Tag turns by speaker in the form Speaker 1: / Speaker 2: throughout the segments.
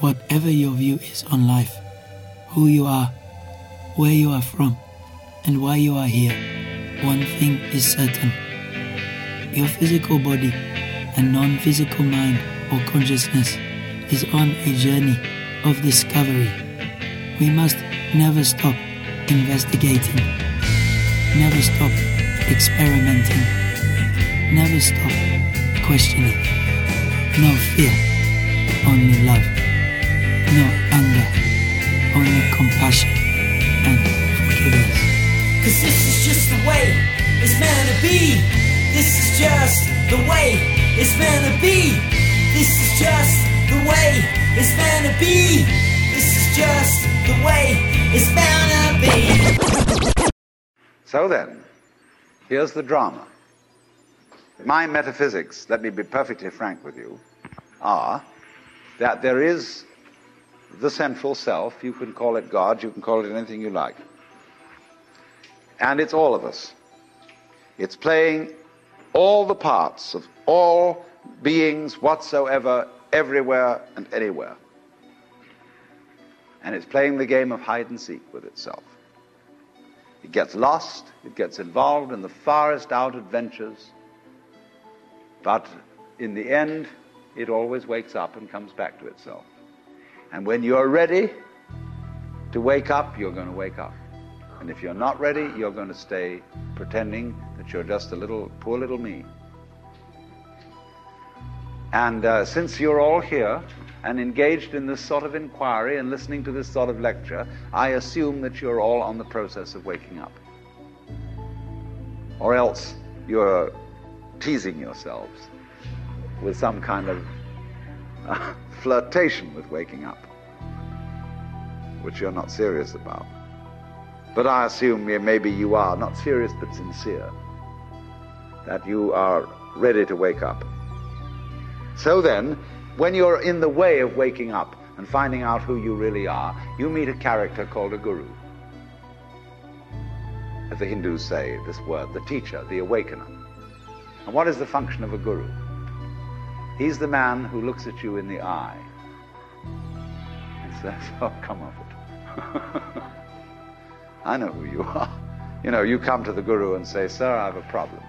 Speaker 1: whatever your view is on life, who you are, where you are from, and why you are here, one thing is certain. Your physical body and non physical mind or consciousness is on a journey of discovery. We must never stop investigating, never stop experimenting, never stop questioning. No fear, only love. No anger, only compassion and forgiveness.
Speaker 2: Cause this is just the way it's meant to be. This is just the way it's meant to be. This is just the way it's meant to be. This is just the way it's meant to be.
Speaker 3: So then, here's the drama. My metaphysics, let me be perfectly frank with you, are that there is the central self. You can call it God, you can call it anything you like. And it's all of us. It's playing all the parts of all beings whatsoever, everywhere and anywhere. And it's playing the game of hide and seek with itself. It gets lost, it gets involved in the farthest out adventures, but in the end, it always wakes up and comes back to itself. And when you're ready to wake up, you're going to wake up. And if you're not ready, you're going to stay pretending that you're just a little, poor little me. And uh, since you're all here and engaged in this sort of inquiry and listening to this sort of lecture, I assume that you're all on the process of waking up. Or else you're teasing yourselves with some kind of uh, flirtation with waking up, which you're not serious about. But I assume maybe you are, not serious but sincere, that you are ready to wake up. So then, when you're in the way of waking up and finding out who you really are, you meet a character called a guru. As the Hindus say, this word, the teacher, the awakener. And what is the function of a guru? He's the man who looks at you in the eye and says, Oh, come off it. I know who you are. You know, you come to the guru and say, Sir, I have a problem.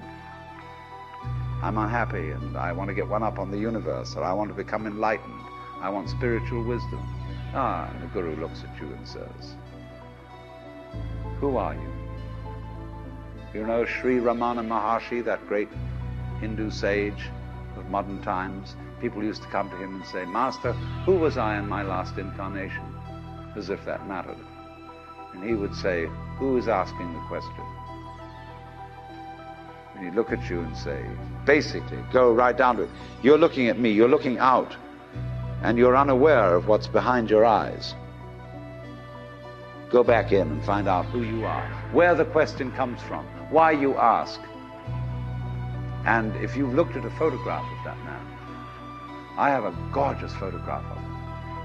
Speaker 3: I'm unhappy and I want to get one up on the universe, or I want to become enlightened. I want spiritual wisdom. Ah, and the guru looks at you and says, Who are you? You know Sri Ramana Maharshi, that great Hindu sage of modern times? People used to come to him and say, Master, who was I in my last incarnation? As if that mattered. And he would say, Who is asking the question? And he'd look at you and say, basically, go right down to it. You're looking at me, you're looking out, and you're unaware of what's behind your eyes. Go back in and find out who you are, where the question comes from, why you ask. And if you've looked at a photograph of that man, I have a gorgeous photograph of him.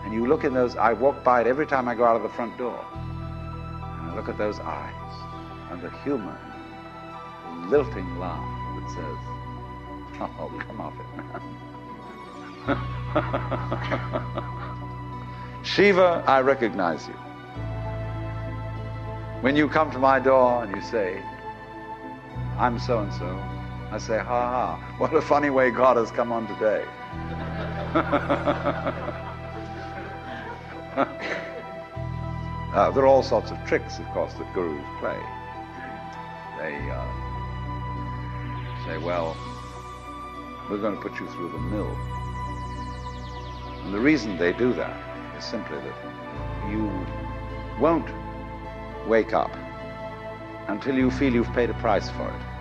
Speaker 3: And you look in those, I walk by it every time I go out of the front door. And I look at those eyes and the humor, the lilting laugh that says, Oh, come off it, man. Shiva, I recognize you. When you come to my door and you say, I'm so and so, I say, ha ha, what a funny way God has come on today. uh, there are all sorts of tricks, of course, that gurus play. They uh, say, well, we're going to put you through the mill. And the reason they do that is simply that you won't wake up until you feel you've paid a price for it.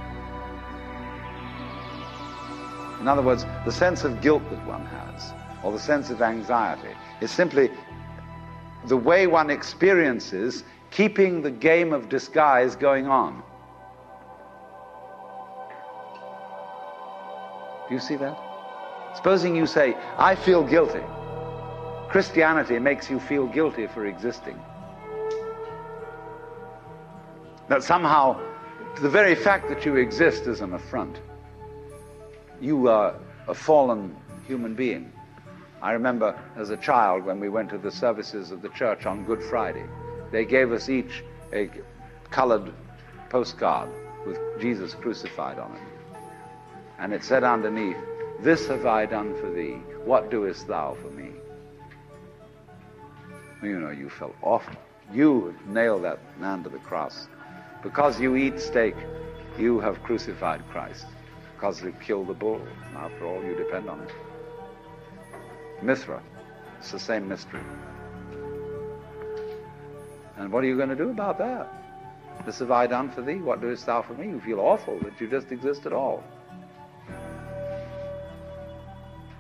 Speaker 3: In other words, the sense of guilt that one has, or the sense of anxiety, is simply the way one experiences keeping the game of disguise going on. Do you see that? Supposing you say, I feel guilty. Christianity makes you feel guilty for existing. That somehow, the very fact that you exist is an affront. You are a fallen human being. I remember as a child when we went to the services of the church on Good Friday, they gave us each a colored postcard with Jesus crucified on it. And it said underneath, This have I done for thee. What doest thou for me? You know, you felt awful. You nailed that man to the cross. Because you eat steak, you have crucified Christ. Because you killed the bull. And after all, you depend on it. Mithra, it's the same mystery. And what are you going to do about that? This have I done for thee. What doest thou for me? You feel awful that you just exist at all.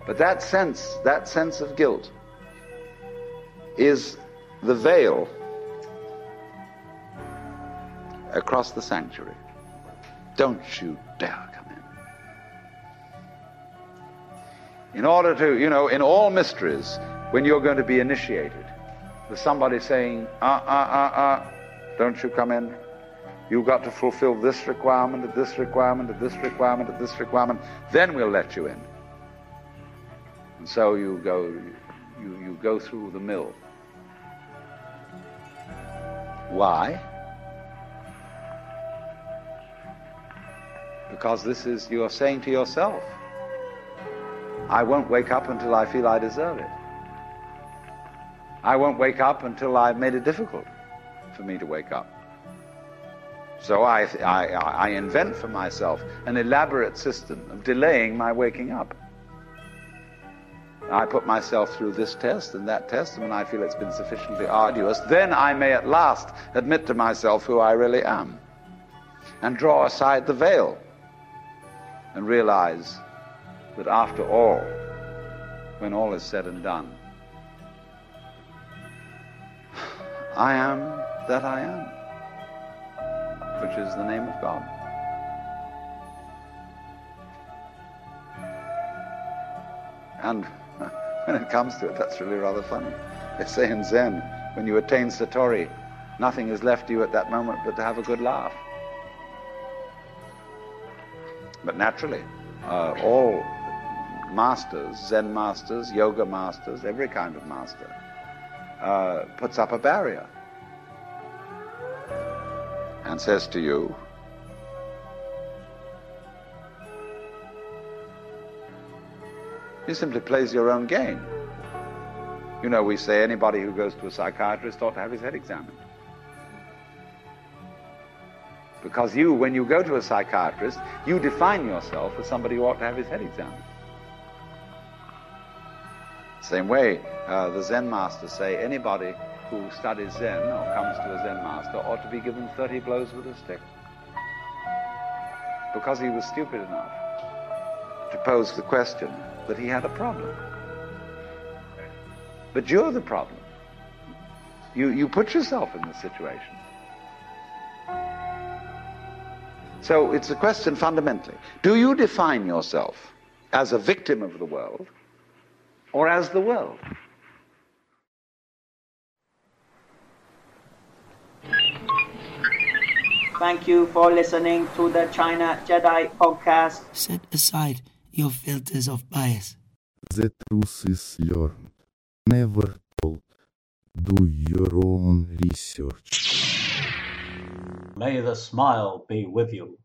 Speaker 3: But that sense, that sense of guilt, is the veil across the sanctuary. Don't you dare come in. In order to, you know, in all mysteries, when you're going to be initiated, there's somebody saying, uh, uh, uh, uh, don't you come in. You've got to fulfill this requirement, this requirement, this requirement, this requirement. Then we'll let you in. And so you go, you, you go through the mill. Why? Because this is, you're saying to yourself, I won't wake up until I feel I deserve it. I won't wake up until I've made it difficult for me to wake up. So I, I, I invent for myself an elaborate system of delaying my waking up. I put myself through this test and that test, and when I feel it's been sufficiently arduous, then I may at last admit to myself who I really am and draw aside the veil and realize that after all, when all is said and done, I am that I am which is the name of God. And when it comes to it, that's really rather funny. They say in Zen, when you attain Satori, nothing is left to you at that moment but to have a good laugh. But naturally, uh, all masters, Zen masters, yoga masters, every kind of master, uh, puts up a barrier and says to you, He simply plays your own game. You know, we say anybody who goes to a psychiatrist ought to have his head examined. Because you, when you go to a psychiatrist, you define yourself as somebody who ought to have his head examined. Same way, uh, the Zen masters say anybody who studies Zen or comes to a Zen master ought to be given 30 blows with a stick. Because he was stupid enough to pose the question that he had a problem. But you're the problem. You, you put yourself in this situation. So it's a question fundamentally. Do you define yourself as a victim of the world or as the world?
Speaker 4: Thank you for listening to the China Jedi podcast.
Speaker 1: Set aside your filters of bias.
Speaker 5: The truth is learned, never told. Do your own research.
Speaker 6: May the smile be with you.